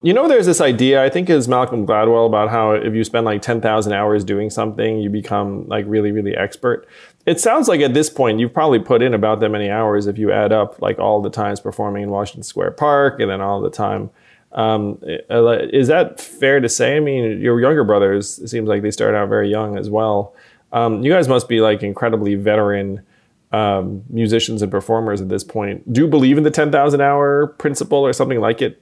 You know, there's this idea, I think is Malcolm Gladwell, about how if you spend like 10,000 hours doing something, you become like really, really expert. It sounds like at this point, you've probably put in about that many hours if you add up like all the times performing in Washington Square Park and then all the time. Um, is that fair to say? I mean, your younger brothers, it seems like they started out very young as well. Um, you guys must be like incredibly veteran um, musicians and performers at this point. Do you believe in the 10,000 hour principle or something like it?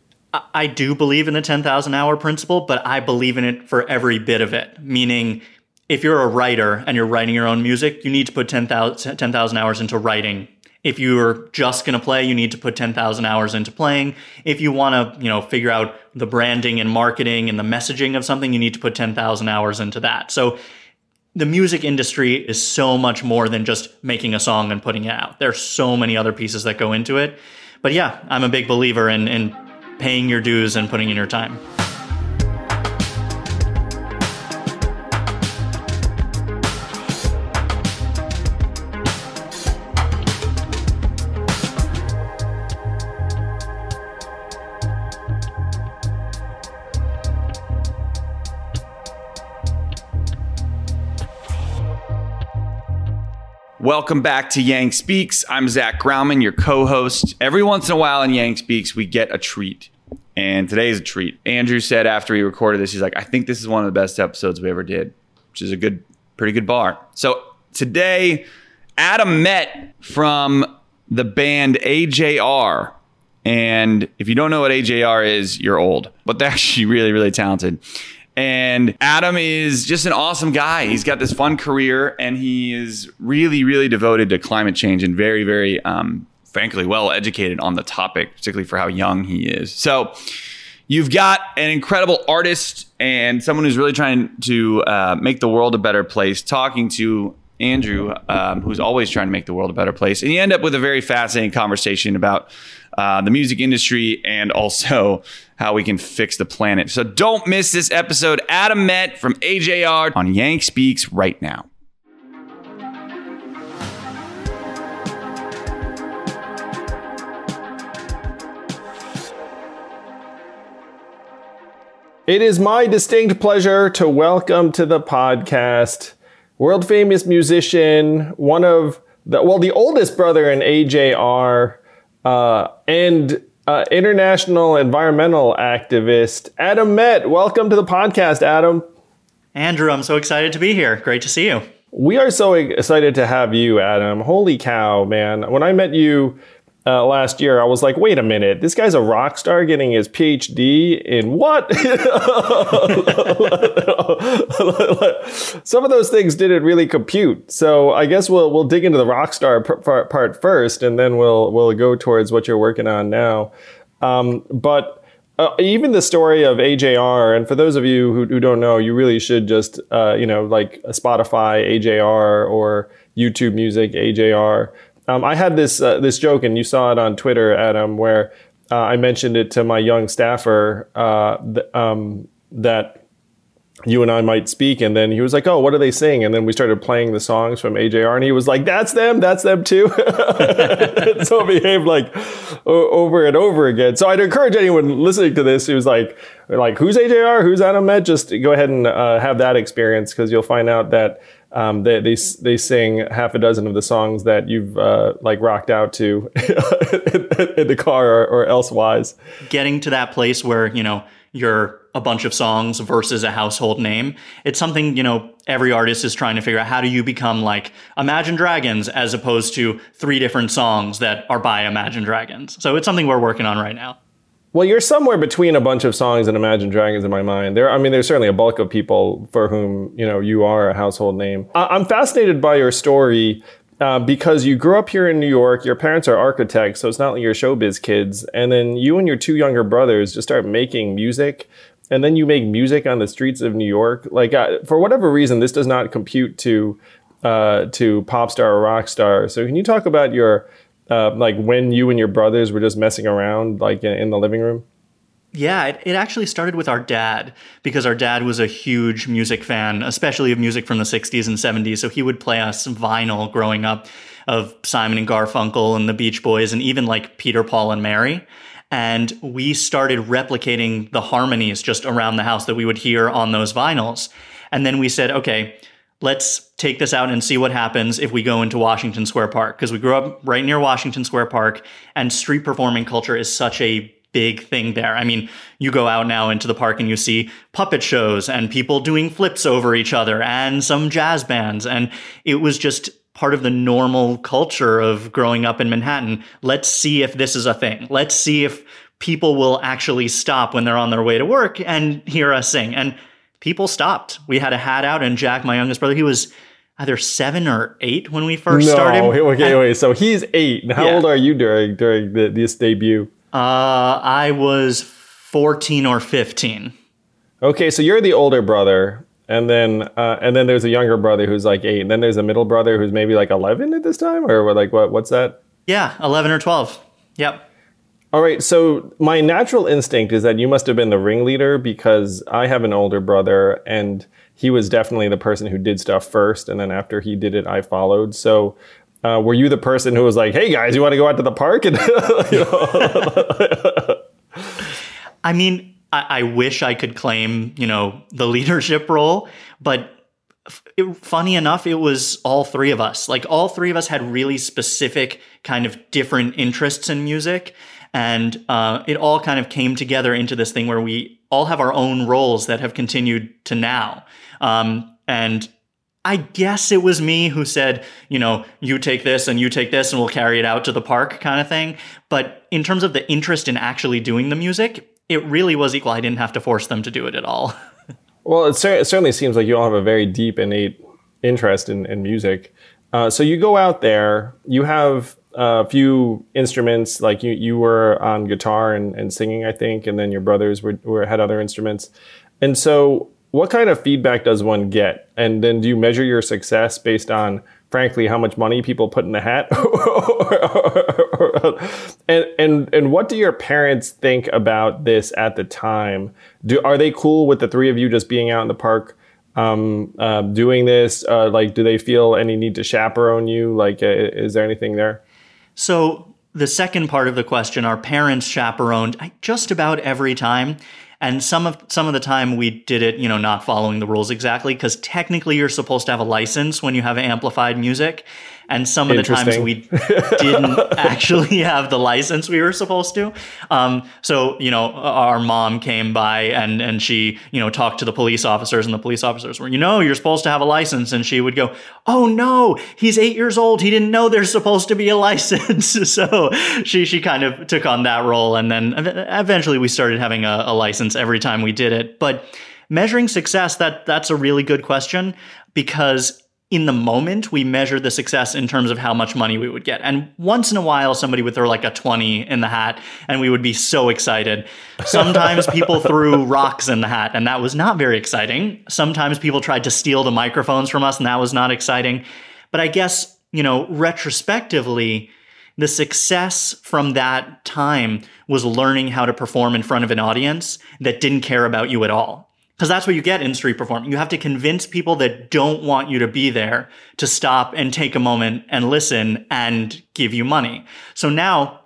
I do believe in the 10,000 hour principle, but I believe in it for every bit of it. Meaning, if you're a writer and you're writing your own music, you need to put 10,000 10, hours into writing. If you're just going to play, you need to put 10,000 hours into playing. If you want to, you know, figure out the branding and marketing and the messaging of something, you need to put 10,000 hours into that. So the music industry is so much more than just making a song and putting it out. There's so many other pieces that go into it. But yeah, I'm a big believer in, in paying your dues and putting in your time. Welcome back to Yang Speaks. I'm Zach Graumann, your co host. Every once in a while in Yang Speaks, we get a treat. And today is a treat. Andrew said after he recorded this, he's like, I think this is one of the best episodes we ever did, which is a good, pretty good bar. So today, Adam Met from the band AJR. And if you don't know what AJR is, you're old, but they're actually really, really talented. And Adam is just an awesome guy. He's got this fun career and he is really, really devoted to climate change and very, very, um, frankly, well educated on the topic, particularly for how young he is. So, you've got an incredible artist and someone who's really trying to uh, make the world a better place talking to Andrew, um, who's always trying to make the world a better place. And you end up with a very fascinating conversation about uh, the music industry and also how we can fix the planet. So don't miss this episode. Adam Met from AJR on Yang Speaks right now. It is my distinct pleasure to welcome to the podcast world famous musician, one of the, well, the oldest brother in AJR, uh, and uh, international environmental activist, Adam Met. Welcome to the podcast, Adam. Andrew, I'm so excited to be here. Great to see you. We are so excited to have you, Adam. Holy cow, man. When I met you uh, last year, I was like, wait a minute, this guy's a rock star getting his PhD in what? Some of those things didn't really compute. So I guess we'll we'll dig into the rock star part, part first, and then we'll we'll go towards what you're working on now. Um, but uh, even the story of AJR, and for those of you who, who don't know, you really should just, uh, you know, like Spotify AJR or YouTube Music AJR. Um, I had this uh, this joke, and you saw it on Twitter, Adam, where uh, I mentioned it to my young staffer uh, th- um, that you and I might speak, and then he was like, "Oh, what are they saying?" And then we started playing the songs from AJR, and he was like, "That's them, that's them too." so it behaved like o- over and over again. So I'd encourage anyone listening to this who's like, "Like, who's AJR? Who's Adam Met?" Just go ahead and uh, have that experience because you'll find out that um, they, they they sing half a dozen of the songs that you've uh, like rocked out to in the car or, or elsewise. Getting to that place where you know you're a bunch of songs versus a household name. It's something, you know, every artist is trying to figure out how do you become like Imagine Dragons as opposed to three different songs that are by Imagine Dragons. So it's something we're working on right now. Well, you're somewhere between a bunch of songs and Imagine Dragons in my mind. There, I mean, there's certainly a bulk of people for whom you know you are a household name. I- am fascinated by your story uh, because you grew up here in New York. Your parents are architects, so it's not like you're showbiz kids. And then you and your two younger brothers just start making music, and then you make music on the streets of New York. Like uh, for whatever reason, this does not compute to uh, to pop star or rock star. So can you talk about your uh, like when you and your brothers were just messing around like in the living room? Yeah, it, it actually started with our dad because our dad was a huge music fan, especially of music from the 60s and 70s. So he would play us vinyl growing up of Simon and Garfunkel and the Beach Boys and even like Peter, Paul, and Mary. And we started replicating the harmonies just around the house that we would hear on those vinyls. And then we said, okay, let's take this out and see what happens if we go into Washington Square Park. Because we grew up right near Washington Square Park, and street performing culture is such a big thing there. I mean, you go out now into the park and you see puppet shows and people doing flips over each other and some jazz bands. And it was just part of the normal culture of growing up in Manhattan. Let's see if this is a thing. Let's see if people will actually stop when they're on their way to work and hear us sing. And people stopped. We had a hat out, and Jack, my youngest brother, he was either seven or eight when we first no, started. okay, wait. So he's eight. How Yeah. old are you during during the, this debut? Uh, I was 14 or 15. Okay, so you're the older brother, and then uh, and then there's a younger brother who's like eight, and then there's a middle brother who's maybe like eleven at this time, or like what? What's that? Yeah, 11 or 12. Yep. All right, so my natural instinct is that you must have been the ringleader because I have an older brother, and he was definitely the person who did stuff first, and then after he did it, I followed. So. Uh, were you the person who was like, "Hey guys, you want to go out to the park?" And I mean, I, I wish I could claim, you know, the leadership role, but it, funny enough, it was all three of us. Like all three of us had really specific kind of different interests in music. And uh, it all kind of came together into this thing where we all have our own roles that have continued to now. Um, and I guess it was me who said, you know, you take this and you take this and we'll carry it out to the park kind of thing. But in terms of the interest in actually doing the music, it really was equal. I didn't have to force them to do it at all. Well, it, cer- it certainly seems like you all have a very deep, innate interest in, in music. Uh, so you go out there, you have a few instruments, like you, you were on guitar and, and singing, I think, and then your brothers were, were had other instruments. And so, what kind of feedback does one get? And then do you measure your success based on, frankly, how much money people put in the hat? and, and, and what do your parents think about this at the time? Do, are they cool with the three of you just being out in the park um, uh, doing this? Uh, like, do they feel any need to chaperone you? Like, uh, is there anything there? So, the second part of the question, our parents chaperoned just about every time. And some of some of the time we did it, you know, not following the rules exactly, because technically you're supposed to have a license when you have amplified music. And some of the times we didn't actually have the license we were supposed to. Um, so, you know, our mom came by and and she, you know, talked to the police officers, and the police officers were, you know, you're supposed to have a license. And she would go, Oh no, he's eight years old. He didn't know there's supposed to be a license. so she she kind of took on that role, and then eventually we started having a, a license every time we did it. But measuring success, that that's a really good question because in the moment we measure the success in terms of how much money we would get. And once in a while somebody would throw like a 20 in the hat and we would be so excited. Sometimes people threw rocks in the hat and that was not very exciting. Sometimes people tried to steal the microphones from us and that was not exciting. But i guess you know retrospectively the success from that time was learning how to perform in front of an audience that didn't care about you at all because that's what you get in street performing. You have to convince people that don't want you to be there to stop and take a moment and listen and give you money. So now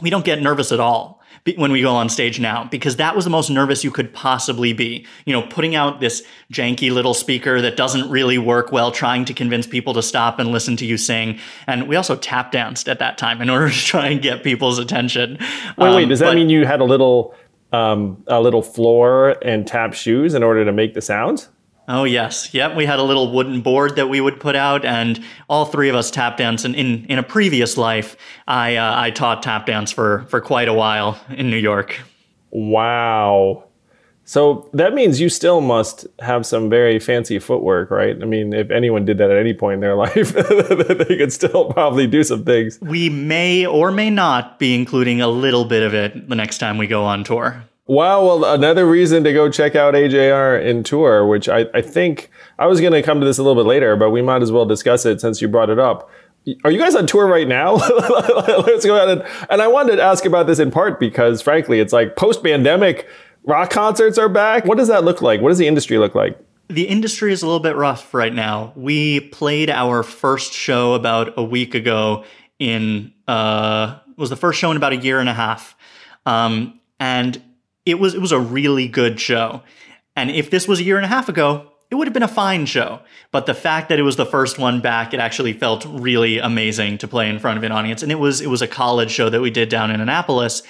we don't get nervous at all when we go on stage now because that was the most nervous you could possibly be. You know, putting out this janky little speaker that doesn't really work well, trying to convince people to stop and listen to you sing. And we also tap danced at that time in order to try and get people's attention. Wait, wait. Um, Does that but- mean you had a little, um, a little floor and tap shoes in order to make the sounds? Oh yes, yep. We had a little wooden board that we would put out, and all three of us tap dance. And in in a previous life, I uh, I taught tap dance for for quite a while in New York. Wow. So that means you still must have some very fancy footwork, right? I mean, if anyone did that at any point in their life, they could still probably do some things. We may or may not be including a little bit of it the next time we go on tour. Wow. Well, another reason to go check out AJR in tour, which I, I think I was going to come to this a little bit later, but we might as well discuss it since you brought it up. Are you guys on tour right now? Let's go ahead and, and I wanted to ask about this in part because, frankly, it's like post pandemic rock concerts are back. What does that look like? What does the industry look like? The industry is a little bit rough right now. We played our first show about a week ago in uh was the first show in about a year and a half. Um, and it was it was a really good show. And if this was a year and a half ago, it would have been a fine show. But the fact that it was the first one back, it actually felt really amazing to play in front of an audience. And it was it was a college show that we did down in Annapolis.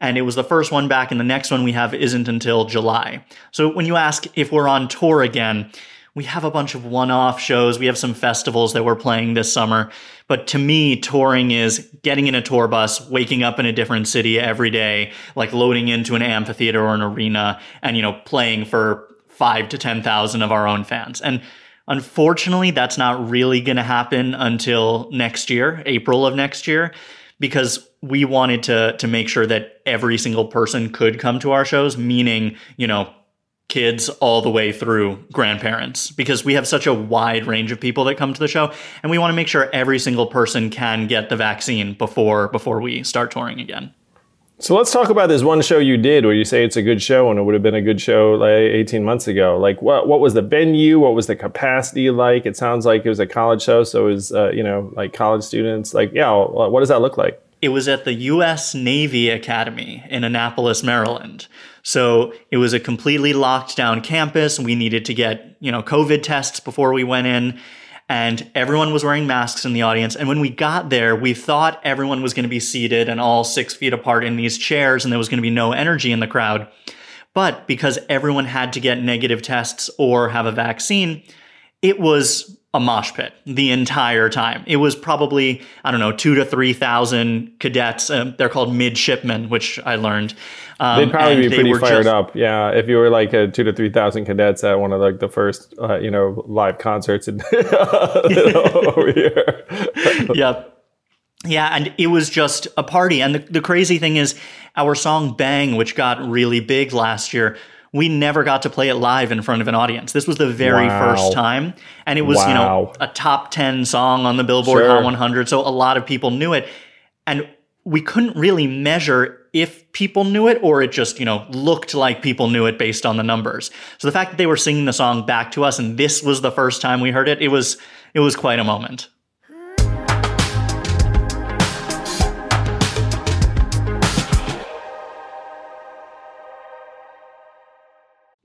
And it was the first one back, and the next one we have isn't until July. So when you ask if we're on tour again, we have a bunch of one off shows. We have some festivals that we're playing this summer. But to me, touring is getting in a tour bus, waking up in a different city every day, like loading into an amphitheater or an arena and, you know, playing for five to 10,000 of our own fans. And unfortunately, that's not really going to happen until next year, April of next year, because we wanted to, to make sure that every single person could come to our shows, meaning, you know, kids all the way through grandparents because we have such a wide range of people that come to the show and we want to make sure every single person can get the vaccine before before we start touring again. So let's talk about this one show you did where you say it's a good show and it would have been a good show like 18 months ago. Like what what was the venue? What was the capacity like? It sounds like it was a college show, so it was uh, you know like college students. Like yeah, what does that look like? It was at the U.S. Navy Academy in Annapolis, Maryland. So it was a completely locked down campus. We needed to get you know COVID tests before we went in and everyone was wearing masks in the audience. And when we got there, we thought everyone was going to be seated and all six feet apart in these chairs, and there was going to be no energy in the crowd. But because everyone had to get negative tests or have a vaccine, it was a mosh pit the entire time. It was probably, I don't know, two to 3,000 cadets. Um, they're called midshipmen, which I learned. Um, They'd probably be pretty fired just, up. Yeah. If you were like a two to 3,000 cadets at one of like the first, uh, you know, live concerts in, over here. yep. Yeah, and it was just a party. And the, the crazy thing is, our song Bang, which got really big last year, we never got to play it live in front of an audience. This was the very wow. first time. And it was, wow. you know, a top 10 song on the Billboard sure. Hot 100. So a lot of people knew it. And we couldn't really measure if people knew it or it just, you know, looked like people knew it based on the numbers. So the fact that they were singing the song back to us and this was the first time we heard it, it was it was quite a moment.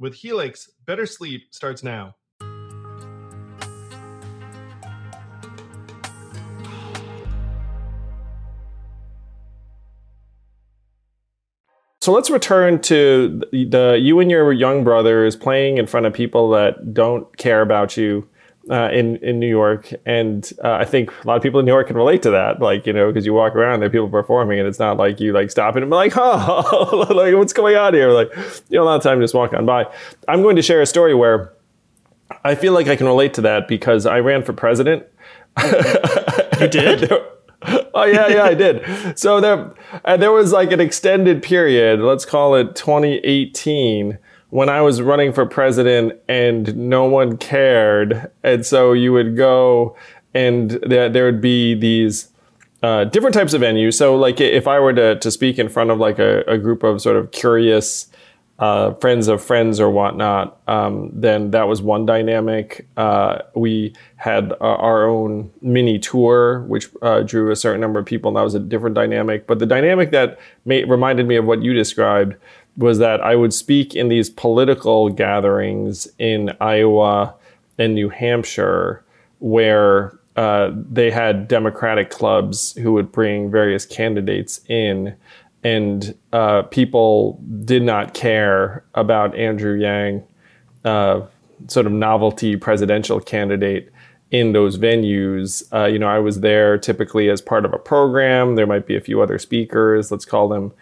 With Helix, better sleep starts now. So let's return to the you and your young brothers playing in front of people that don't care about you uh, in in New York, and uh, I think a lot of people in New York can relate to that. Like you know, because you walk around, there are people performing, and it's not like you like stop and be like, "Oh, like what's going on here?" Like you know, a lot of time just walk on by. I'm going to share a story where I feel like I can relate to that because I ran for president. you did. oh yeah, yeah, I did. So there, uh, there was like an extended period. Let's call it 2018 when I was running for president and no one cared. And so you would go and there, there would be these uh, different types of venues. So like if I were to, to speak in front of like a, a group of sort of curious uh, friends of friends or whatnot, um, then that was one dynamic. Uh, we had uh, our own mini tour, which uh, drew a certain number of people, and that was a different dynamic. But the dynamic that made, reminded me of what you described was that I would speak in these political gatherings in Iowa and New Hampshire where uh, they had Democratic clubs who would bring various candidates in, and uh, people did not care about Andrew Yang, uh, sort of novelty presidential candidate in those venues. Uh, you know, I was there typically as part of a program. There might be a few other speakers. Let's call them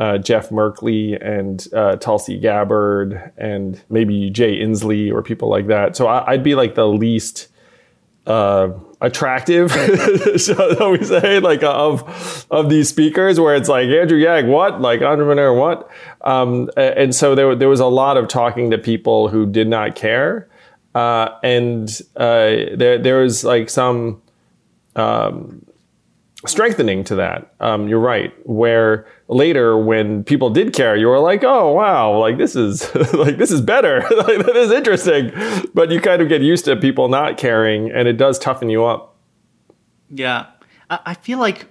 uh, Jeff Merkley and uh, Tulsi Gabbard and maybe Jay Inslee or people like that. So I, would be like the least uh, attractive, shall we say, like of of these speakers, where it's like Andrew Yang, what, like entrepreneur, what, um, and so there there was a lot of talking to people who did not care, uh, and uh, there there was like some um, strengthening to that. Um, you're right. Where later, when people did care, you were like, "Oh wow, like this is like this is better. like that is interesting." But you kind of get used to people not caring, and it does toughen you up. Yeah, I feel like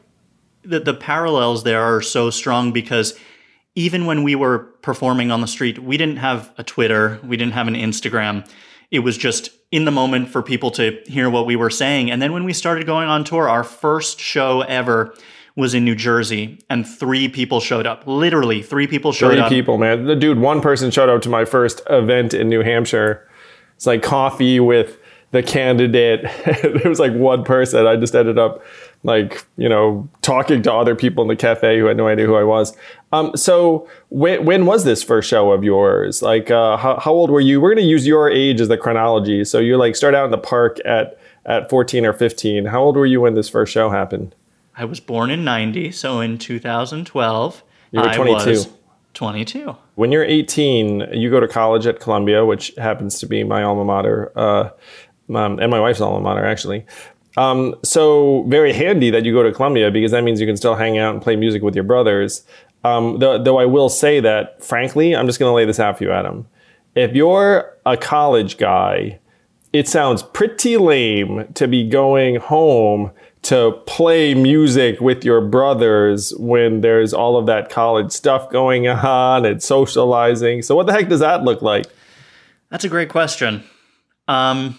the the parallels there are so strong because even when we were performing on the street, we didn't have a Twitter, we didn't have an Instagram. It was just in the moment for people to hear what we were saying. And then when we started going on tour, our first show ever was in New Jersey, and three people showed up. Literally, three people showed three up. Three people, man. The dude, one person showed up to my first event in New Hampshire. It's like coffee with the candidate. it was like one person. I just ended up like you know talking to other people in the cafe who had no idea who I was. Um, so when when was this first show of yours? Like uh, how how old were you? We're gonna use your age as the chronology. So you like start out in the park at at 14 or 15. How old were you when this first show happened? I was born in 90, so in 2012 you were 22. 22. When you're 18, you go to college at Columbia, which happens to be my alma mater, uh, um, and my wife's alma mater actually. Um, so very handy that you go to Columbia because that means you can still hang out and play music with your brothers. Um, though, I will say that, frankly, I'm just going to lay this out for you, Adam. If you're a college guy, it sounds pretty lame to be going home to play music with your brothers when there's all of that college stuff going on and socializing. So, what the heck does that look like? That's a great question. Um,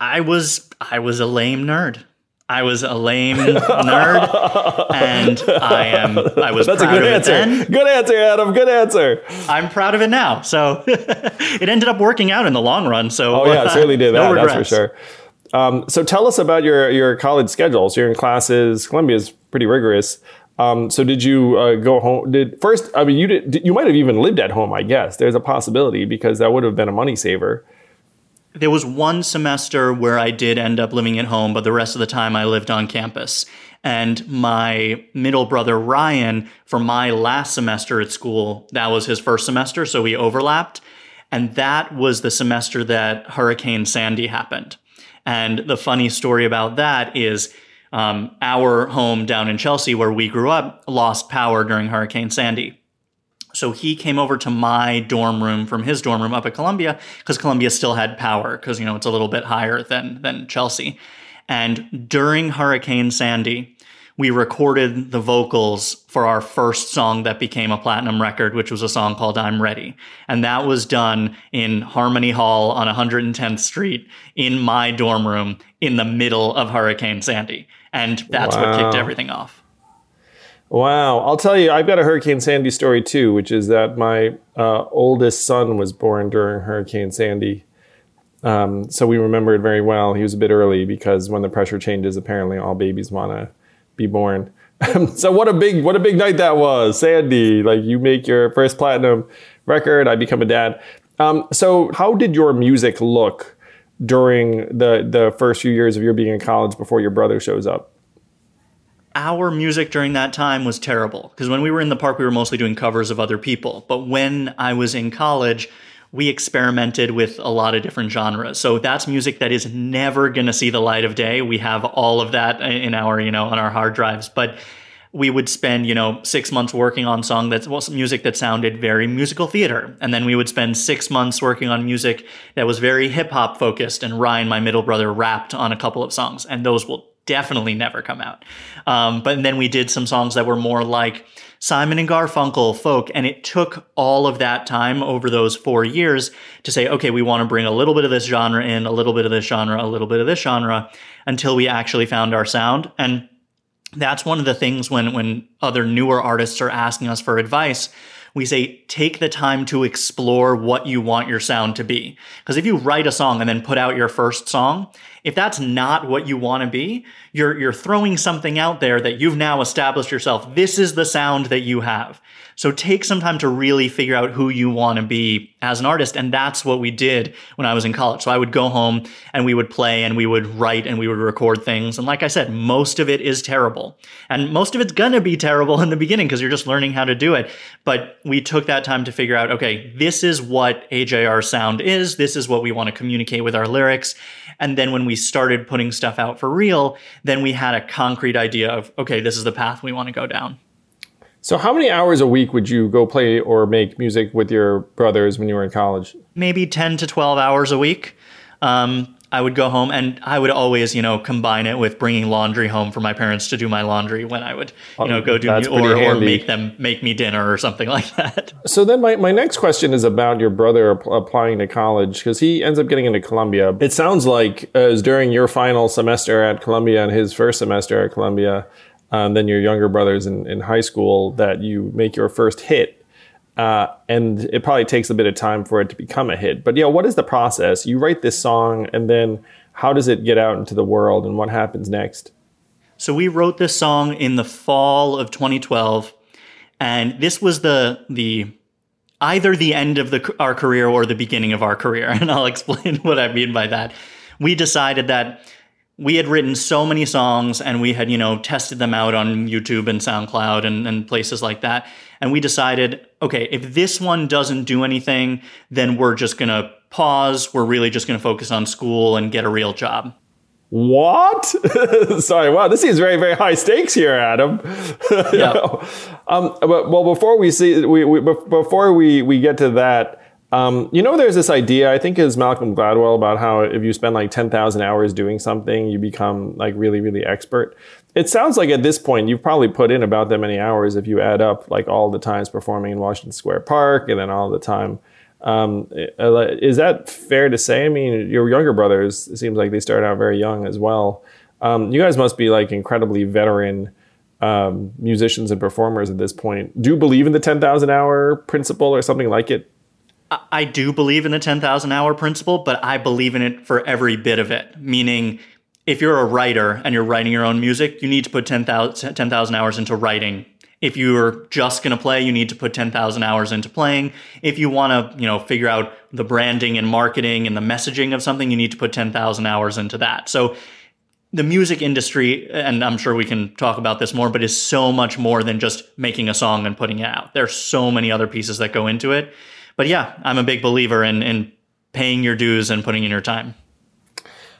I was I was a lame nerd. I was a lame nerd, and I am. I was. That's a good answer. Then. Good answer, Adam. Good answer. I'm proud of it now. So it ended up working out in the long run. So oh yeah, uh, certainly did that. No that's for sure. Um, so tell us about your your college schedule. So you're in classes. Columbia is pretty rigorous. Um, so did you uh, go home? Did first? I mean, you did. You might have even lived at home. I guess there's a possibility because that would have been a money saver there was one semester where I did end up living at home, but the rest of the time I lived on campus. And my middle brother Ryan, for my last semester at school, that was his first semester, so we overlapped. And that was the semester that Hurricane Sandy happened. And the funny story about that is um, our home down in Chelsea, where we grew up, lost power during Hurricane Sandy. So he came over to my dorm room from his dorm room up at Columbia because Columbia still had power because you know it's a little bit higher than than Chelsea. And during Hurricane Sandy, we recorded the vocals for our first song that became a platinum record, which was a song called I'm Ready. And that was done in Harmony Hall on 110th Street in my dorm room in the middle of Hurricane Sandy. And that's wow. what kicked everything off. Wow. I'll tell you, I've got a Hurricane Sandy story too, which is that my uh, oldest son was born during Hurricane Sandy. Um, so we remember it very well. He was a bit early because when the pressure changes, apparently all babies want to be born. so what a big what a big night that was, Sandy. Like you make your first platinum record, I become a dad. Um, so how did your music look during the the first few years of your being in college before your brother shows up? Our music during that time was terrible because when we were in the park, we were mostly doing covers of other people. But when I was in college, we experimented with a lot of different genres. So that's music that is never going to see the light of day. We have all of that in our, you know, on our hard drives. But we would spend, you know, six months working on song that's well, music that sounded very musical theater. And then we would spend six months working on music that was very hip hop focused. And Ryan, my middle brother, rapped on a couple of songs. And those will definitely never come out. Um, but then we did some songs that were more like Simon and Garfunkel folk. And it took all of that time over those four years to say, okay, we want to bring a little bit of this genre in, a little bit of this genre, a little bit of this genre until we actually found our sound. And that's one of the things when, when other newer artists are asking us for advice we say take the time to explore what you want your sound to be. Because if you write a song and then put out your first song, if that's not what you want to be, you're you're throwing something out there that you've now established yourself. This is the sound that you have. So take some time to really figure out who you want to be as an artist. And that's what we did when I was in college. So I would go home and we would play and we would write and we would record things. And like I said, most of it is terrible. And most of it's going to be terrible in the beginning because you're just learning how to do it. But we took that time to figure out, okay, this is what AJR sound is. This is what we want to communicate with our lyrics. And then when we started putting stuff out for real, then we had a concrete idea of, okay, this is the path we want to go down. So, how many hours a week would you go play or make music with your brothers when you were in college? Maybe 10 to 12 hours a week. Um, I would go home and I would always, you know, combine it with bringing laundry home for my parents to do my laundry when I would, you know, go do That's or, or make them make me dinner or something like that. So then my, my next question is about your brother applying to college because he ends up getting into Columbia. It sounds like uh, it was during your final semester at Columbia and his first semester at Columbia, um, then your younger brothers in, in high school, that you make your first hit. Uh, and it probably takes a bit of time for it to become a hit. But yeah, what is the process? You write this song and then how does it get out into the world and what happens next? So we wrote this song in the fall of 2012, and this was the the either the end of the, our career or the beginning of our career. And I'll explain what I mean by that. We decided that we had written so many songs and we had, you know, tested them out on YouTube and SoundCloud and, and places like that. And we decided, okay, if this one doesn't do anything, then we're just going to pause. We're really just going to focus on school and get a real job. What? Sorry, wow, this seems very, very high stakes here, Adam. Yeah. um, but, well, before we see, we, we before we we get to that, um, you know, there's this idea I think is Malcolm Gladwell about how if you spend like ten thousand hours doing something, you become like really, really expert. It sounds like at this point you've probably put in about that many hours if you add up like all the times performing in Washington Square Park and then all the time um, uh, is that fair to say? I mean, your younger brothers it seems like they started out very young as well. Um, you guys must be like incredibly veteran um, musicians and performers at this point. Do you believe in the ten thousand hour principle or something like it? I- do believe in the 10,000 hour principle, but I believe in it for every bit of it. Meaning, if you're a writer and you're writing your own music, you need to put 10,000 10,000 hours into writing. If you're just going to play, you need to put 10,000 hours into playing. If you want to, you know, figure out the branding and marketing and the messaging of something, you need to put 10,000 hours into that. So the music industry, and I'm sure we can talk about this more, but is so much more than just making a song and putting it out. There's so many other pieces that go into it. But yeah, I'm a big believer in, in paying your dues and putting in your time.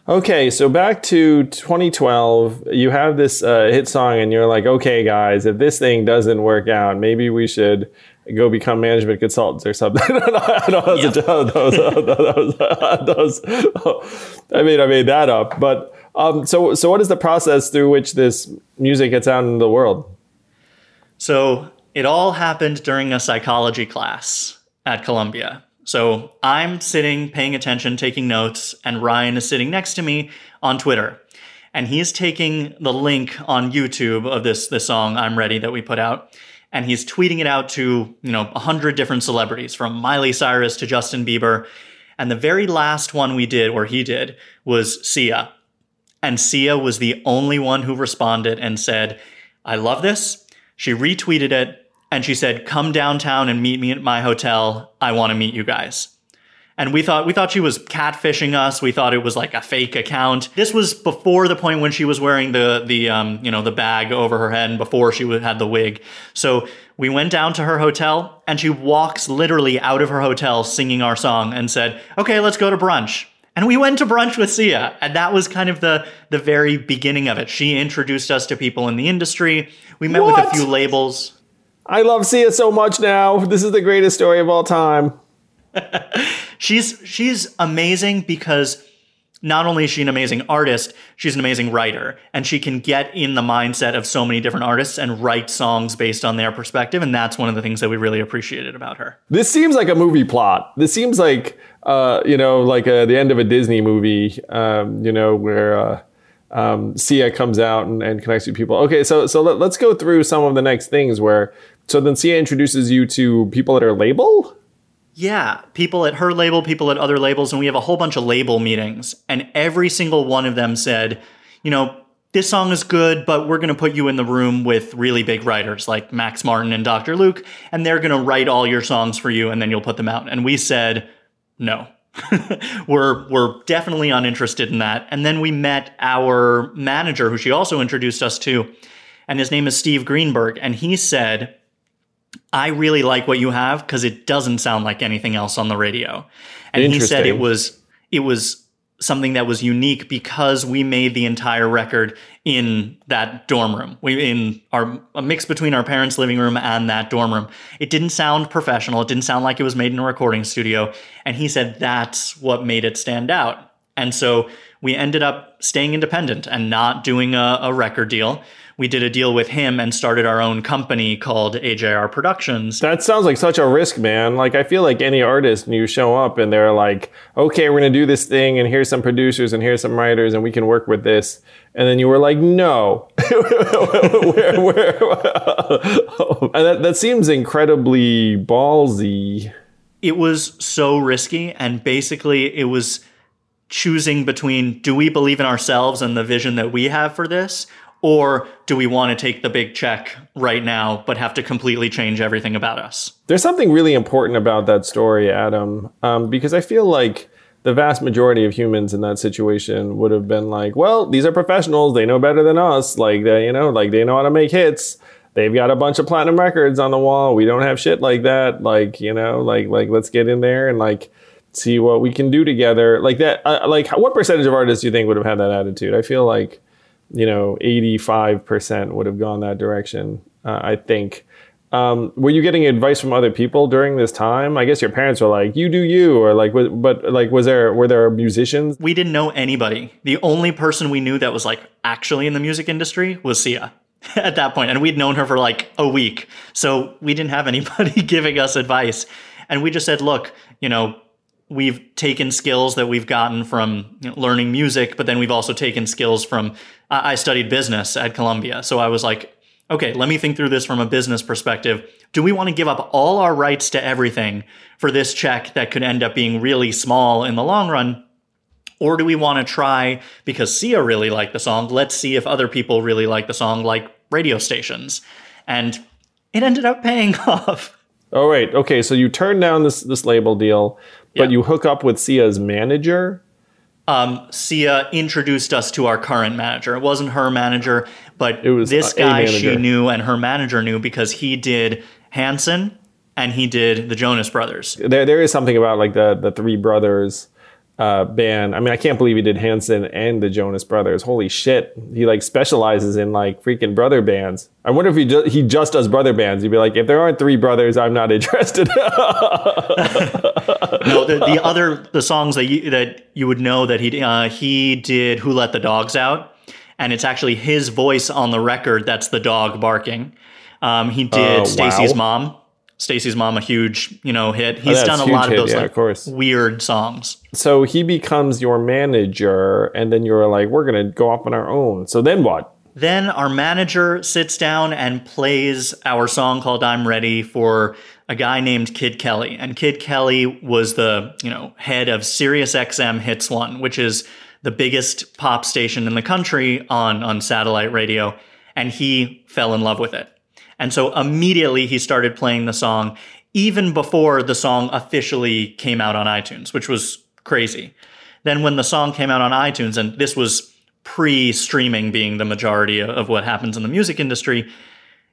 Okay, so back to 2012, you have this uh, hit song, and you're like, okay, guys, if this thing doesn't work out, maybe we should go become management consultants or something. I mean, I made that up. But um, so, so what is the process through which this music gets out in the world? So it all happened during a psychology class at Columbia. So I'm sitting, paying attention, taking notes, and Ryan is sitting next to me on Twitter. And he's taking the link on YouTube of this, this song, I'm Ready, that we put out. And he's tweeting it out to, you know, 100 different celebrities from Miley Cyrus to Justin Bieber. And the very last one we did, or he did, was Sia. And Sia was the only one who responded and said, I love this. She retweeted it and she said, "Come downtown and meet me at my hotel. I want to meet you guys." And we thought we thought she was catfishing us. We thought it was like a fake account. This was before the point when she was wearing the the um, you know the bag over her head and before she had the wig. So we went down to her hotel and she walks literally out of her hotel singing our song and said, "Okay, let's go to brunch." And we went to brunch with Sia, and that was kind of the the very beginning of it. She introduced us to people in the industry. We met with a few labels. I love Sia so much now. This is the greatest story of all time. she's she's amazing because not only is she an amazing artist, she's an amazing writer, and she can get in the mindset of so many different artists and write songs based on their perspective. And that's one of the things that we really appreciated about her. This seems like a movie plot. This seems like, uh, you know, like uh the end of a Disney movie, um, you know, where uh, um, Sia comes out and, and connects with people. Okay, so so let, let's go through some of the next things where. So then Sia introduces you to people at her label. Yeah, people at her label, people at other labels, and we have a whole bunch of label meetings. And every single one of them said, you know, this song is good, but we're going to put you in the room with really big writers like Max Martin and Dr. Luke, and they're going to write all your songs for you, and then you'll put them out. And we said, no. we're we're definitely uninterested in that. And then we met our manager, who she also introduced us to, and his name is Steve Greenberg, and he said, I really like what you have because it doesn't sound like anything else on the radio. And he said it was it was something that was unique because we made the entire record in that dorm room. We in our a mix between our parents' living room and that dorm room. It didn't sound professional. It didn't sound like it was made in a recording studio. And he said that's what made it stand out. And so we ended up staying independent and not doing a, a record deal. We did a deal with him and started our own company called AJR Productions. That sounds like such a risk, man. Like I feel like any artist, and you show up and they're like, "Okay, we're gonna do this thing, and here's some producers, and here's some writers, and we can work with this." And then you were like, "No," where, where, and that, that seems incredibly ballsy. it was so risky and basically it was choosing between do we believe in ourselves and the vision that we have for this or do we want to take the big check right now but have to completely change everything about us There's something really important about that story, Adam, um, because I feel like the vast majority of humans in that situation would have been like, "Well, these are professionals; they know better than us. Like they, you know, like they know how to make hits. They've got a bunch of platinum records on the wall. We don't have shit like that. Like you know, like like let's get in there and like." See what we can do together, like that. Uh, like, what percentage of artists do you think would have had that attitude? I feel like, you know, eighty-five percent would have gone that direction. Uh, I think. Um, were you getting advice from other people during this time? I guess your parents were like, "You do you," or like, but like, was there were there musicians? we didn't know anybody the only person we knew that was like actually in the music industry was sia at that point and we'd known her for like a week so we didn't have anybody giving us advice and we just said look you know we've taken skills that we've gotten from learning music, but then we've also taken skills from. I I studied business at Columbia, so I was like, okay, let me think through this from a business perspective. Do we want to give up all our rights to everything for this check that could end up being really small in the long run? Or do we want to try because Sia really liked the song? Let's see if other people really like the song, like radio stations. And it ended up paying off. Oh right, okay. So you turn down this this label deal, but you hook up with Sia's manager. um, Sia introduced us to our current manager. It wasn't her manager, but It was, this uh, guy she knew and her manager knew because he did Hanson and he did the Jonas Brothers. There there is something about like the the three brothers uh, band. I mean, I can't believe he did Hanson and the Jonas Brothers. Holy shit, he like specializes in like freaking brother bands. I wonder if he ju- he just does brother bands. He'd be like, if there aren't three brothers, I'm not interested. No, the, the other the songs that you that you would know that he uh, he did "Who Let the Dogs Out," and it's actually his voice on the record that's the dog barking. Um, he did Oh, Stacy's wow. mom. Stacy's mom, a huge you know hit. He's that's done a lot of hit, those yeah, like of course. weird songs. so he becomes your manager, and then you're like, we're gonna go off on our own. So then what? Then our manager sits down and plays our song called I'm Ready for a guy named Kid Kelly. And Kid Kelly was the, you know, head of Sirius XM Hits 1, which is the biggest pop station in the country on on satellite radio, and he fell in love with it. And so immediately he started playing the song even before the song officially came out on iTunes, which was crazy. Then when the song came out on iTunes, and this was pre-streaming being the majority of what happens in the music industry,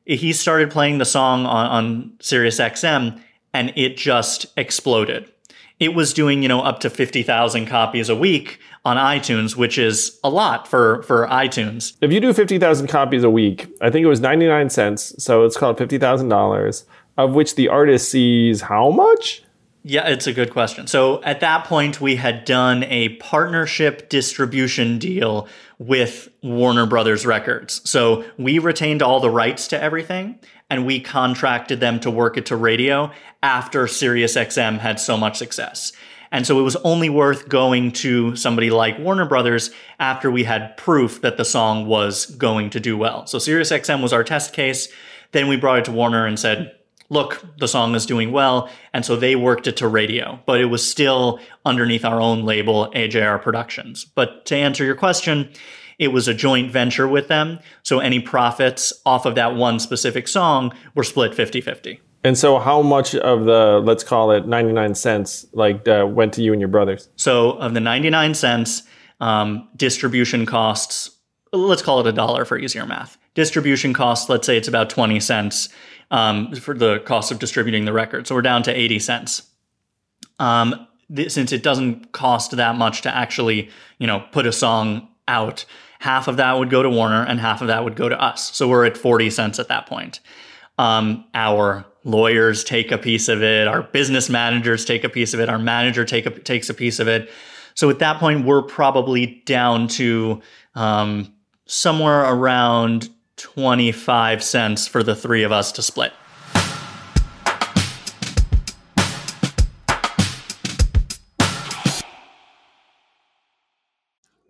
he started playing the song on, on Sirius XM and it just exploded. It was doing, you know, up to 50,000 copies a week on iTunes, which is a lot for, for iTunes. If you do fifty thousand copies a week, I think it was ninety nine cents. So it's called fifty thousand dollars, of which the artist sees how much? Yeah, it's a good question. So at that point, we had done a partnership distribution deal with Warner Brothers Records. So we retained all the rights to everything and we contracted them to work it to radio after SiriusXM had so much success. And so it was only worth going to somebody like Warner Brothers after we had proof that the song was going to do well. So SiriusXM was our test case. Then we brought it to Warner and said, look, the song is doing well. And so they worked it to radio, but it was still underneath our own label, AJR Productions. But to answer your question, it was a joint venture with them. So any profits off of that one specific song were split 50 50. And so, how much of the let's call it ninety nine cents like uh, went to you and your brothers? So, of the ninety nine cents, um, distribution costs, let's call it a dollar for easier math. Distribution costs, let's say it's about twenty cents um, for the cost of distributing the record. So we're down to eighty cents. Um, th- since it doesn't cost that much to actually, you know, put a song out, half of that would go to Warner and half of that would go to us. So we're at forty cents at that point. Um, our lawyers take a piece of it, our business managers take a piece of it, our manager take a, takes a piece of it. So at that point, we're probably down to um, somewhere around 25 cents for the three of us to split.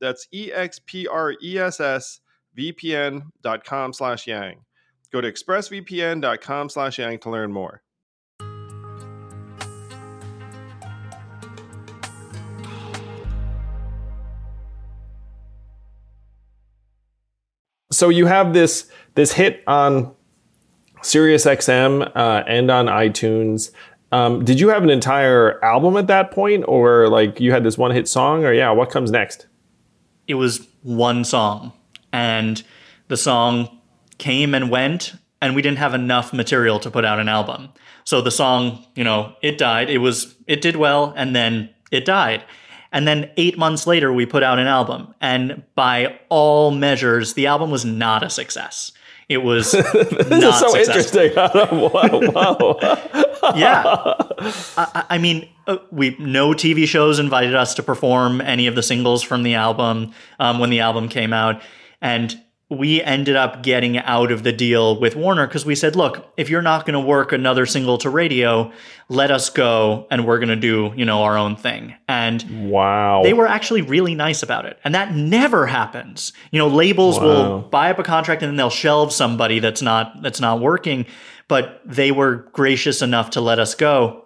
That's E-X-P-R-E-S-S vpn.com slash yang. Go to expressvpn.com slash yang to learn more. So you have this this hit on SiriusXM uh, and on iTunes. Um, did you have an entire album at that point, or like you had this one hit song, or yeah, what comes next? It was one song, and the song came and went, and we didn't have enough material to put out an album. So the song, you know, it died. It was it did well, and then it died. And then eight months later, we put out an album, and by all measures, the album was not a success. It was this is so successful. interesting. wow. wow. yeah. I, I, mean, uh, we no TV shows invited us to perform any of the singles from the album um, when the album came out, and we ended up getting out of the deal with Warner because we said, look, if you're not going to work another single to radio, let us go and we're going to do, you know, our own thing. And wow. They were actually really nice about it. And that never happens. You know, labels wow. will buy up a contract and then they'll shelve somebody that's not that's not working, but they were gracious enough to let us go.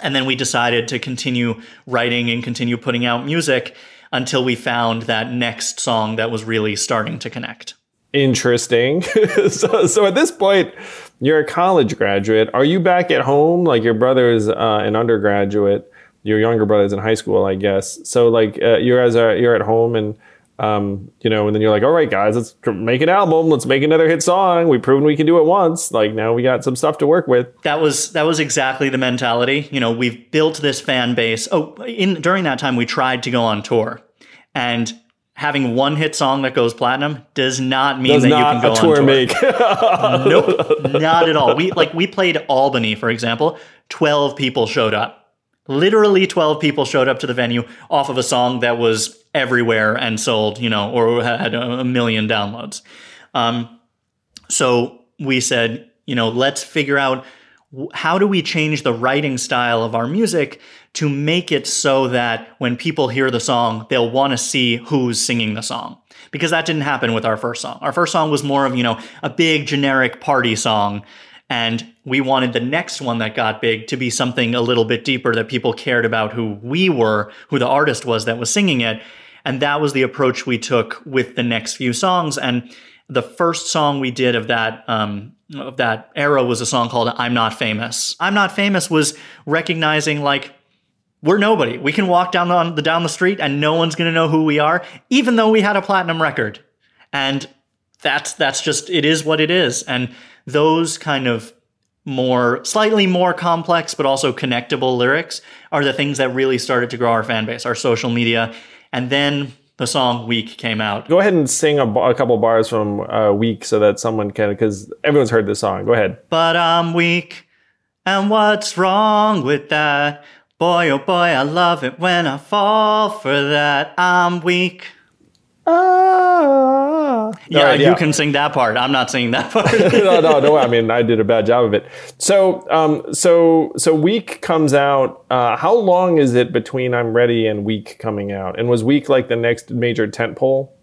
And then we decided to continue writing and continue putting out music until we found that next song that was really starting to connect. Interesting. so, so at this point, you're a college graduate. Are you back at home? Like your brother is uh, an undergraduate. Your younger brother's in high school, I guess. So like uh, you guys are you're at home and um, you know, and then you're like, all right, guys, let's make an album. Let's make another hit song. We've proven we can do it once. Like now we got some stuff to work with. That was that was exactly the mentality. You know, we've built this fan base. Oh, in during that time, we tried to go on tour, And having one hit song that goes platinum does not mean Does that not you can go tour on tour. make. nope, not at all. We like we played Albany, for example. Twelve people showed up. Literally, twelve people showed up to the venue off of a song that was everywhere and sold, you know, or had a million downloads. Um, so we said, you know, let's figure out how do we change the writing style of our music to make it so that when people hear the song, they'll want to see who's singing the song. Because that didn't happen with our first song. Our first song was more of, you know, a big generic party song. And we wanted the next one that got big to be something a little bit deeper that people cared about who we were, who the artist was that was singing it. And that was the approach we took with the next few songs. And the first song we did of that um, of that era was a song called "I'm Not Famous." "I'm Not Famous" was recognizing like we're nobody. We can walk down the, the down the street and no one's going to know who we are, even though we had a platinum record. And that's that's just it is what it is. And those kind of more slightly more complex but also connectable lyrics are the things that really started to grow our fan base, our social media, and then the song "Weak" came out. Go ahead and sing a, a couple bars from uh, Weak so that someone can, because everyone's heard this song. Go ahead. But I'm weak, and what's wrong with that? Boy, oh boy, I love it when I fall for that. I'm weak. Ah. Yeah, right, you can sing that part. I'm not singing that part. no, no, no. I mean, I did a bad job of it. So, um, so, so Weak comes out. Uh, how long is it between I'm Ready and Weak coming out? And was Weak like the next major tent pole?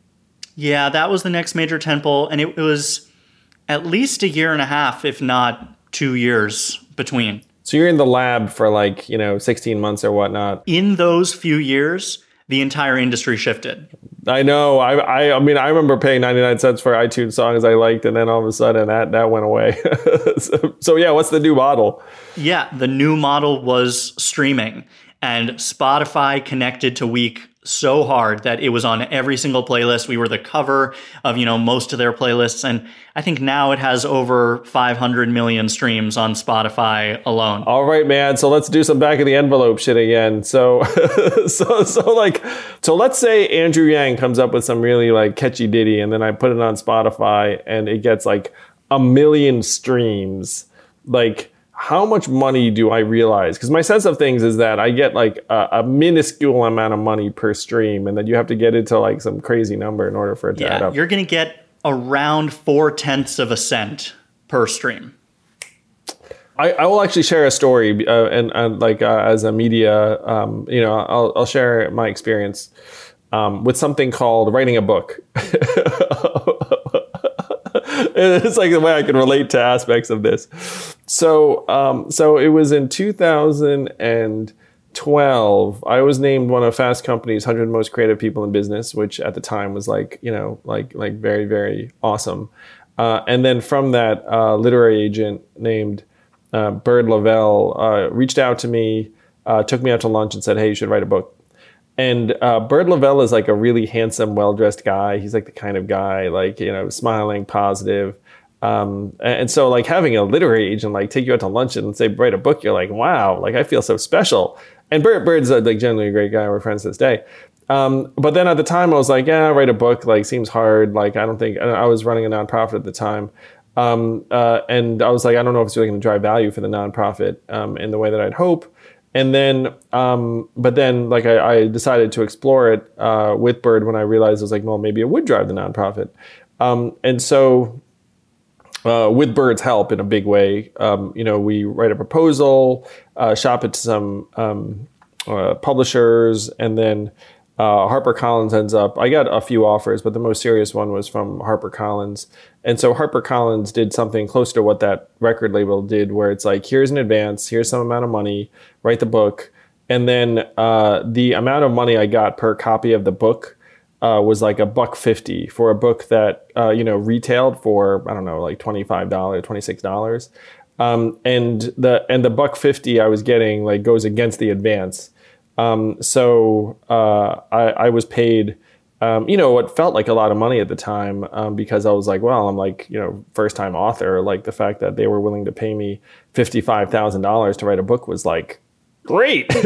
yeah, that was the next major temple, and it, it was at least a year and a half, if not two years between. So you're in the lab for like you know 16 months or whatnot. In those few years, the entire industry shifted. I know. I, I, I mean, I remember paying 99 cents for iTunes songs I liked, and then all of a sudden that that went away. so, so yeah, what's the new model? Yeah, the new model was streaming, and Spotify connected to Weak so hard that it was on every single playlist. We were the cover of, you know, most of their playlists and I think now it has over 500 million streams on Spotify alone. All right, man. So let's do some back of the envelope shit again. So, so, so like, so let's say Andrew Yang comes up with some really like catchy ditty, and then I put it on Spotify, and it gets like a million streams. Like, how much money do I realize? Because my sense of things is that I get like a, a, minuscule amount of money per stream, and then you have to get into like some crazy number in order for it to add up. you're going to get around four tenths of a cent per stream. I, I will actually share a story, uh, and, and like uh, as a media, um, you know, I'll, I'll share my experience um, with something called writing a book. it's like the way I can relate to aspects of this. So, um, so it was in 2012. I was named one of Fast Company's 100 most creative people in business, which at the time was like, you know, like like very very awesome. Uh, and then from that, uh, literary agent named uh, Byrd Leavell uh, reached out to me, uh, took me out to lunch, and said, "Hey, you should write a book." And uh, Byrd Leavell is like a really handsome, well-dressed guy. He's like the kind of guy, like you know, smiling, positive. Um, and so, like having a literary agent like take you out to lunch and say write a book, you're like, wow, like I feel so special. And Byrd, Byrd's uh, like generally a great guy. We're friends to this day. Um, but then at the time, I was like, yeah, write a book like seems hard. Like I don't think I was running a nonprofit at the time. Um, uh, and I was like, I don't know if it's really going to drive value for the nonprofit um, in the way that I'd hope. And then, um, but then, like I, I, decided to explore it uh, with Byrd when I realized I was like, well, maybe it would drive the nonprofit. Um, and so, uh, with Byrd's help in a big way, um, you know, we write a proposal, uh, shop it to some um, uh, publishers, and then uh, HarperCollins ends up. I got a few offers, but the most serious one was from HarperCollins. And so HarperCollins did something close to what that record label did, where it's like, here's an advance, here's some amount of money, write the book, and then uh, the amount of money I got per copy of the book uh, was like a buck fifty for a book that uh, you know retailed for I don't know like twenty five dollars, twenty six dollars, um, and the and the buck fifty I was getting like goes against the advance. Um, so uh, I, I, was paid, um, you know, what felt like a lot of money at the time um, because I was like, well, I'm like, you know, first time author. Like the fact that they were willing to pay me fifty five thousand dollars to write a book was like great. uh,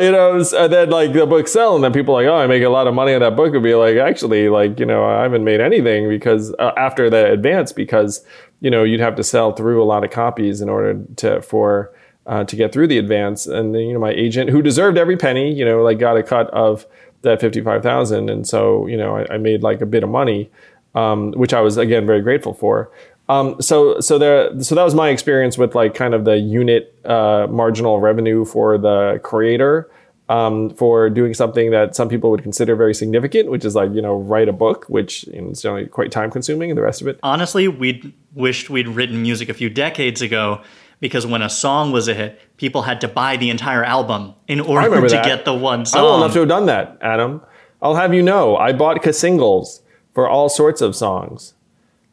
you know, and then like the book sell, and then people like, oh, I make a lot of money on that book. Would be like, actually, like you know, I haven't made anything because uh, after the advance because you know you'd have to sell through a lot of copies in order to for uh, to get through the advance. And then, you know, my agent, who deserved every penny, you know, like got a cut of that fifty five thousand, and so you know, I, I, made like a bit of money, um, which I was again very grateful for. Um, so so there so that was my experience with like kind of the unit uh, marginal revenue for the creator um, for doing something that some people would consider very significant, which is like you know write a book, which you know, is generally quite time consuming, and the rest of it. Honestly, we wished we'd written music a few decades ago because when a song was a hit, people had to buy the entire album in order to that. get the one song. I'm old enough to have done that, Adam. I'll have you know, I bought singles for all sorts of songs.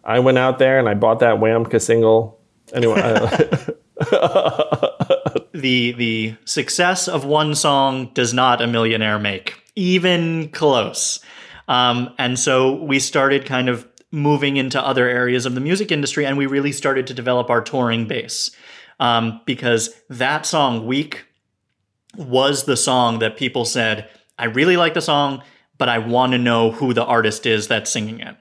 I went out there and I bought that Wham single. Anyway. the the success of one song does not a millionaire make, even close. Um, and so we started kind of moving into other areas of the music industry, and we really started to develop our touring base um, because that song "Weak" was the song that people said, "I really like the song, but I want to know who the artist is that's singing it."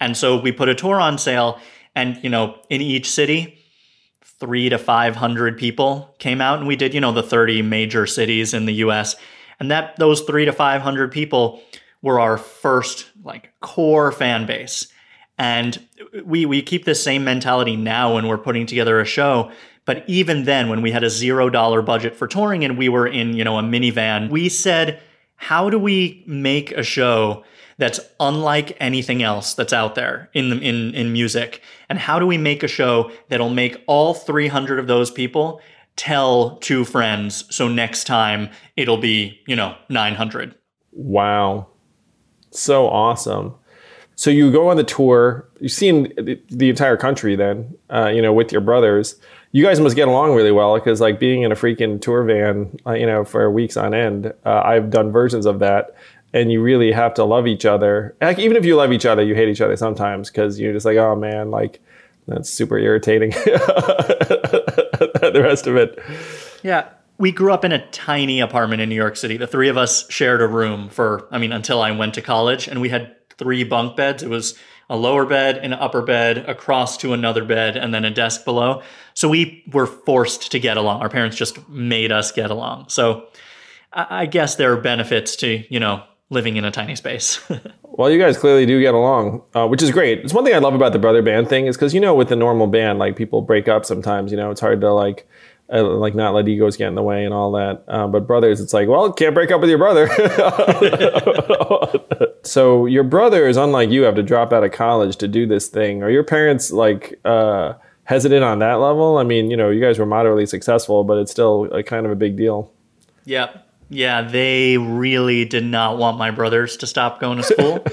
And so we put a tour on sale, and you know, in each city, three to five hundred people came out, and we did you know the thirty major cities in the U.S. And that those three to five hundred people were our first like core fan base. And we we keep the same mentality now when we're putting together a show. But even then, when we had a zero dollar budget for touring and we were in, you know, a minivan, we said, how do we make a show that's unlike anything else that's out there in the, in in music? And how do we make a show that'll make all 300 of those people tell two friends so next time it'll be you know 900 wow. So awesome. So you go on the tour you've seen the entire country then uh, you know with your brothers you guys must get along really well because like being in a freaking tour van uh, you know for weeks on end uh, i've done versions of that and you really have to love each other. Like even if you love each other, you hate each other sometimes because you're just like, oh man, like that's super irritating. the rest of it. Yeah. We grew up in a tiny apartment in New York City. The three of us shared a room for, I mean, until I went to college, and we had three bunk beds. It was a lower bed, an upper bed, across to another bed, and then a desk below. So we were forced to get along. Our parents just made us get along. So I guess there are benefits to, you know, living in a tiny space. well, you guys clearly do get along, uh, which is great. It's one thing I love about the brother band thing is because you know with the normal band, like people break up sometimes. You know, it's hard to like. Uh, like not let egos get in the way and all that, uh, but brothers, it's like, well, can't break up with your brother. so your brothers, unlike you, have to drop out of college to do this thing. Are your parents like uh, hesitant on that level? I mean, you know, you guys were moderately successful, but it's still a kind of a big deal. Yep. Yeah, they really did not want my brothers to stop going to school.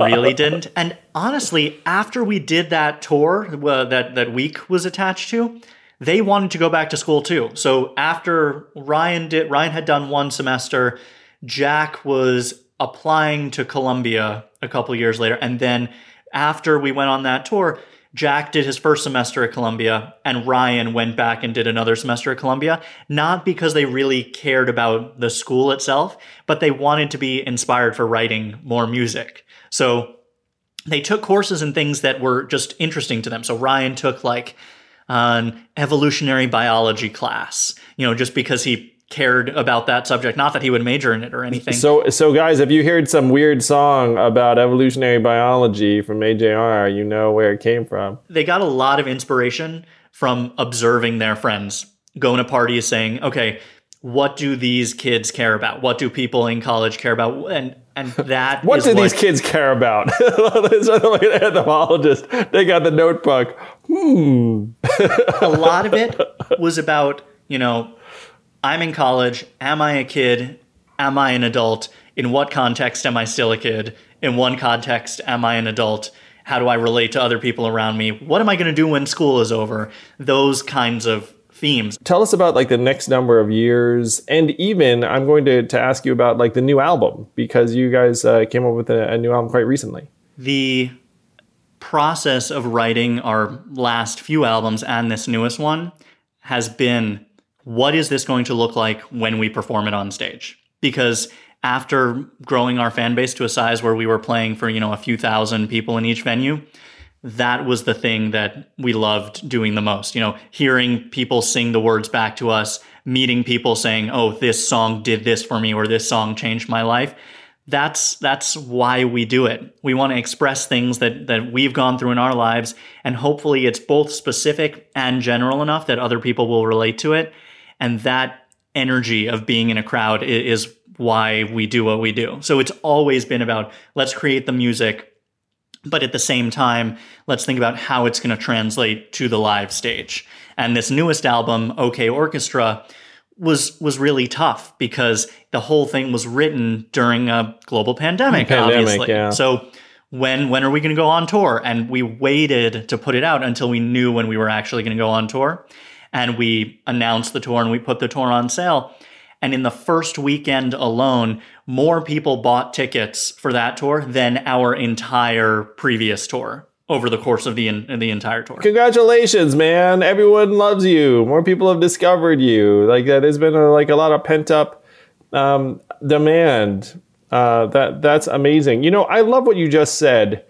really didn't. And honestly, after we did that tour uh, that that Weak was attached to, they wanted to go back to school too. So after Ryan did Ryan had done one semester, Jack was applying to Columbia a couple years later and then after we went on that tour, Jack did his first semester at Columbia, and Ryan went back and did another semester at Columbia, not because they really cared about the school itself, but they wanted to be inspired for writing more music. So they took courses and things that were just interesting to them. So Ryan took like an evolutionary biology class, you know, just because he cared about that subject. Not that he would major in it or anything. So, so guys, if you heard some weird song about evolutionary biology from AJR, you know where it came from. They got a lot of inspiration from observing their friends going to parties, saying, "Okay, what do these kids care about? What do people in college care about?" And and that what do what, these kids care about? like an entomologist, they got the notebook. Hmm. a lot of it was about you know I'm in college. Am I a kid? Am I an adult? In what context am I still a kid? In one context, am I an adult? How do I relate to other people around me? What am I going to do when school is over? Those kinds of themes. Tell us about like the next number of years, and even I'm going to, to ask you about like the new album because you guys uh, came up with a, a new album quite recently. The process of writing our last few albums and this newest one has been what is this going to look like when we perform it on stage? Because after growing our fan base to a size where we were playing for, you know, a few thousand people in each venue, that was the thing that we loved doing the most. You know, hearing people sing the words back to us, meeting people saying, "Oh, this song did this for me," or "This song changed my life." That's that's why we do it. We want to express things that that we've gone through in our lives, and hopefully, it's both specific and general enough that other people will relate to it. And that energy of being in a crowd is why we do what we do. So it's always been about let's create the music but at the same time, let's think about how it's going to translate to the live stage. And this newest album, OK Orchestra, was was really tough because the whole thing was written during a global pandemic, Pandemic, obviously. yeah. So when when are we going to go on tour? And we waited to put it out until we knew when we were actually going to go on tour. And we announced the tour and we put the tour on sale. And in the first weekend alone, more people bought tickets for that tour than our entire previous tour over the course of the the entire tour. Congratulations, man! Everyone loves you. More people have discovered you. Like that, there's been a, like a lot of pent up um, demand. Uh, that that's amazing. You know, I love what you just said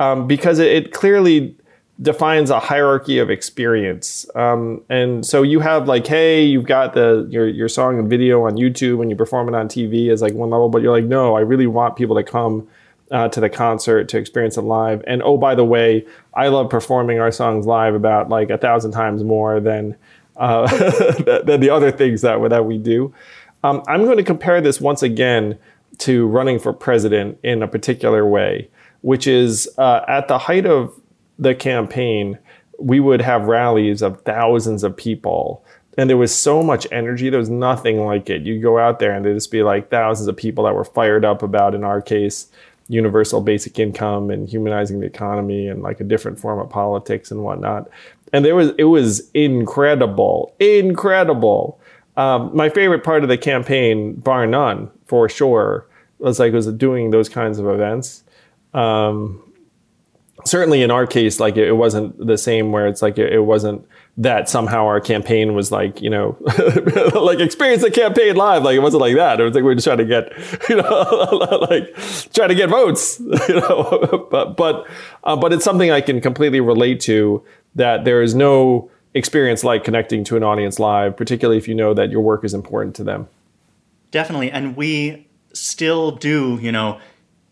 um, because it, it clearly defines a hierarchy of experience. Um, and so you have like, hey, you've got the your your song and video on YouTube and you perform it on TV as like one level, but you're like, no, I really want people to come uh, to the concert to experience it live. And oh, by the way, I love performing our songs live about like a thousand times more than uh, than the other things that that we do. Um, I'm going to compare this once again to running for president in a particular way, which is uh, at the height of the campaign, we would have rallies of thousands of people. And there was so much energy. There was nothing like it. You go out there and there'd just be like thousands of people that were fired up about, in our case, universal basic income and humanizing the economy and like a different form of politics and whatnot. And there was it was incredible, incredible. Um, my favorite part of the campaign, bar none, for sure, was like was doing those kinds of events. Um, certainly in our case, like it, wasn't the same where it's like it, it wasn't that somehow our campaign was like, you know, like experience the campaign live. Like it wasn't like that. It was like we were just trying to get, you know, like trying to get votes, you know, but, but, uh, but it's something I can completely relate to that there is no experience like connecting to an audience live, particularly if you know that your work is important to them. Definitely. And we still do, you know,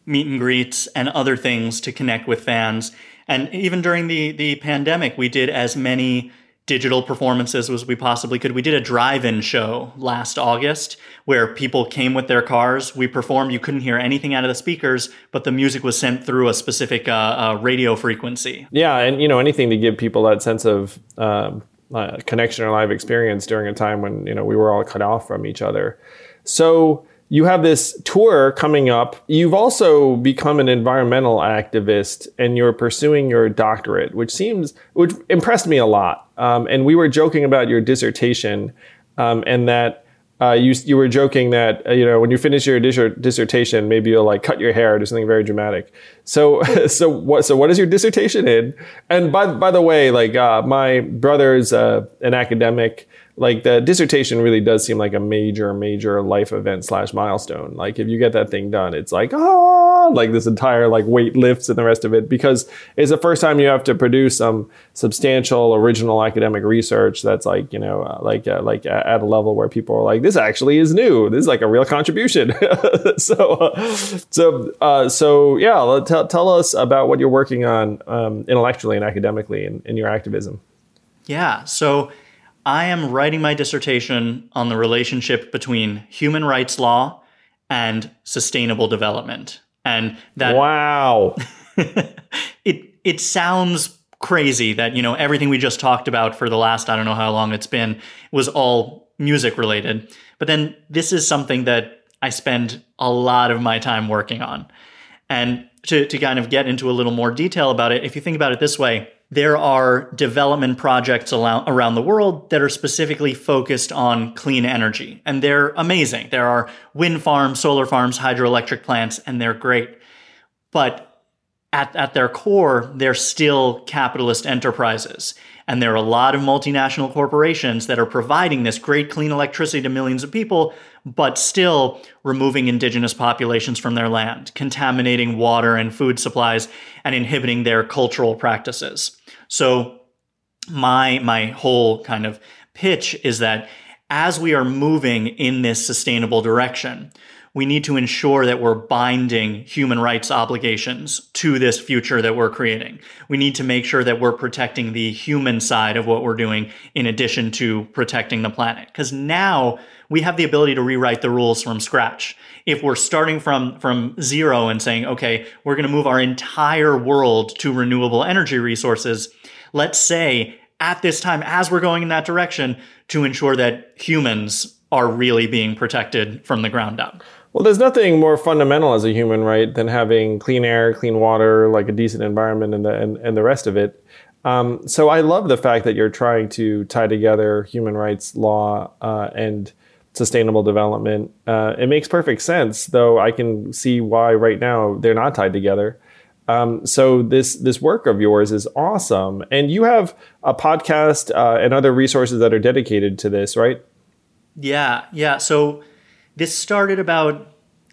meet and greets and other things to connect with fans. And even during the the pandemic, we did as many digital performances as we possibly could. We did a drive-in show last August where people came with their cars. We performed. You couldn't hear anything out of the speakers, but the music was sent through a specific uh, uh, radio frequency. Yeah, and you know anything to give people that sense of um, uh, connection or live experience during a time when you know we were all cut off from each other. So you have this tour coming up. You've also become an environmental activist and you're pursuing your doctorate, which seems, which impressed me a lot. Um, and we were joking about your dissertation um, and that uh, you, you were joking that, uh, you know, when you finish your dis- dissertation, maybe you'll like cut your hair or do something very dramatic. So, so what, so what is your dissertation in? And by, by the way, like, uh, my brother's, uh, an academic like the dissertation really does seem like a major major life event slash milestone. Like if you get that thing done it's like ah like this entire like weight lifts and the rest of it because it's the first time you have to produce some substantial original academic research that's like you know uh, like uh, like at a level where people are like this actually is new. This is like a real contribution. So uh, so uh, so yeah tell, tell us about what you're working on um, intellectually and academically in, in your activism. Yeah so I am writing my dissertation on the relationship between human rights law and sustainable development. And that Wow. it it sounds crazy that, you know, everything we just talked about for the last I don't know how long it's been was all music related. But then this is something that I spend a lot of my time working on. And to, to kind of get into a little more detail about it, if you think about it this way, there are development projects around the world that are specifically focused on clean energy, and they're amazing. There are wind farms, solar farms, hydroelectric plants, and they're great. But at, at their core, they're still capitalist enterprises. And there are a lot of multinational corporations that are providing this great clean electricity to millions of people, but still removing indigenous populations from their land, contaminating water and food supplies, and inhibiting their cultural practices. So, my, my whole kind of pitch is that as we are moving in this sustainable direction, we need to ensure that we're binding human rights obligations to this future that we're creating. We need to make sure that we're protecting the human side of what we're doing in addition to protecting the planet. Because now we have the ability to rewrite the rules from scratch. If we're starting from, from zero and saying, okay, we're going to move our entire world to renewable energy resources, let's say at this time, as we're going in that direction, to ensure that humans are really being protected from the ground up. Well, there's nothing more fundamental as a human right than having clean air, clean water, like a decent environment, and the and, and the rest of it. Um, so I love the fact that you're trying to tie together human rights law uh, and sustainable development. Uh, it makes perfect sense, though I can see why right now they're not tied together. Um, so this this work of yours is awesome, and you have a podcast uh, and other resources that are dedicated to this, right? Yeah, yeah. So this started about,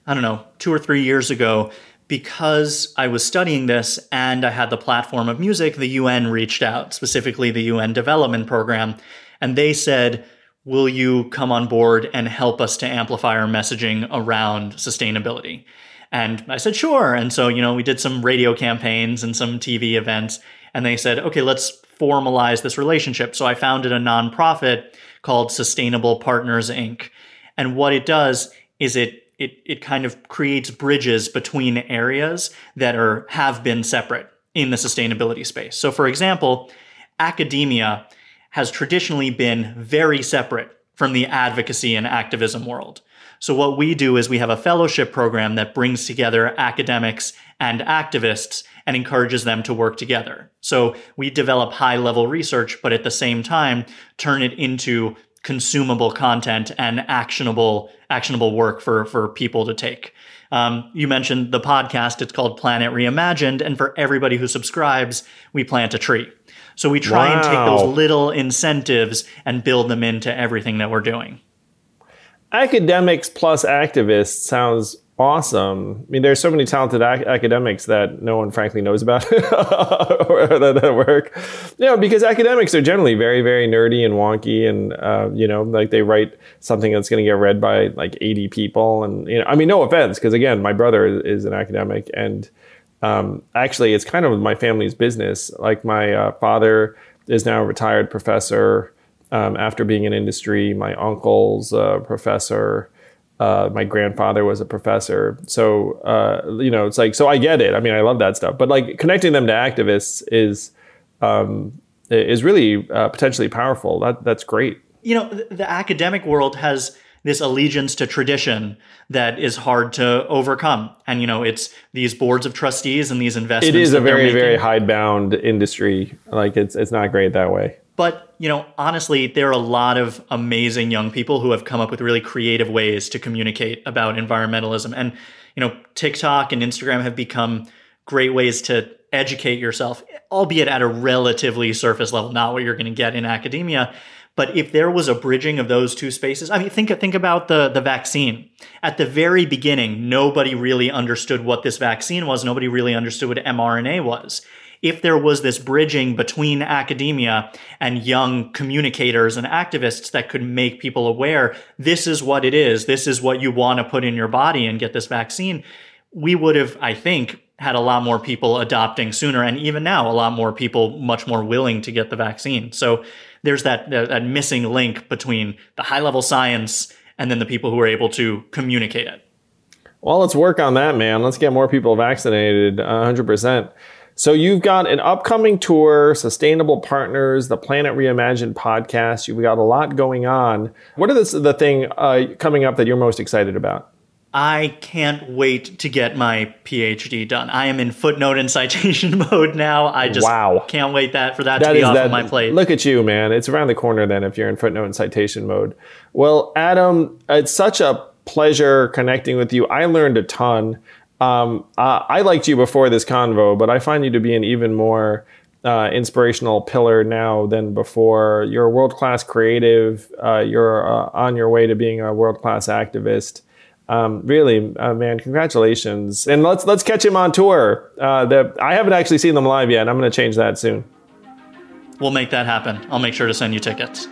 I don't know, two or three years ago because I was studying this and I had the platform of music, the UN reached out, specifically the UN Development Program, and they said, Will you come on board and help us to amplify our messaging around sustainability? And I said, Sure. And so, you know, we did some radio campaigns and some TV events, and they said, Okay, let's formalize this relationship. So I founded a nonprofit called Sustainable Partners Inc. And what it does is it it it kind of creates bridges between areas that are have been separate in the sustainability space. So for example, academia has traditionally been very separate from the advocacy and activism world. So what we do is we have a fellowship program that brings together academics and activists and encourages them to work together. So we develop high level research, but at the same time, turn it into consumable content and actionable actionable work for for people to take. Um, you mentioned the podcast; it's called Planet Reimagined, and for everybody who subscribes, we plant a tree. So we try wow. and take those little incentives and build them into everything that we're doing. Academics plus activists sounds awesome. I mean, there's so many talented ac- academics that no one, frankly, knows about or that, that work. You know, because academics are generally very, very nerdy and wonky, and uh, you know, like they write something that's going to get read by like 80 people, and you know, I mean, no offense, because again, my brother is, is an academic, and um, actually, it's kind of my family's business. Like my uh, father is now a retired professor. Um, after being in industry, my uncle's a professor uh, my grandfather was a professor. So, uh, you know, it's like, so I get it. I mean, I love that stuff. But like connecting them to activists is, um, is really uh, potentially powerful. That, that's great. You know, the, academic world has this allegiance to tradition that is hard to overcome. And, you know, it's these boards of trustees and these investments. It is a very, very hidebound industry. Like it's, it's not great that way. But, you know, honestly, there are a lot of amazing young people who have come up with really creative ways to communicate about environmentalism. And, you know, TikTok and Instagram have become great ways to educate yourself, albeit at a relatively surface level, not what you're going to get in academia. But if there was a bridging of those two spaces, I mean, think think about the the vaccine. At the very beginning, nobody really understood what this vaccine was. Nobody really understood what mRNA was if there was this bridging between academia and young communicators and activists that could make people aware this is what it is, this is what you want to put in your body and get this vaccine, we would have, I think, had a lot more people adopting sooner. And even now, a lot more people much more willing to get the vaccine. So there's that, that missing link between the high level science and then the people who are able to communicate it. Well, let's work on that, man. Let's get more people vaccinated 100%. So you've got an upcoming tour, Sustainable Partners, the Planet Reimagined podcast. You've got a lot going on. What is the thing uh, coming up that you're most excited about? I can't wait to get my PhD done. I am in footnote and citation mode now. I just wow. can't wait that for that, that to be off that, of my plate. Look at you, man. It's around the corner then if you're in footnote and citation mode. Well, Adam, it's such a pleasure connecting with you. I learned a ton. Um, uh, I liked you before this convo, but I find you to be an even more uh, inspirational pillar now than before. You're a world class creative. Uh, you're uh, on your way to being a world class activist. Um, really, uh, man, congratulations! And let's let's catch him on tour. Uh, the, I haven't actually seen them live yet. I'm going to change that soon. We'll make that happen. I'll make sure to send you tickets.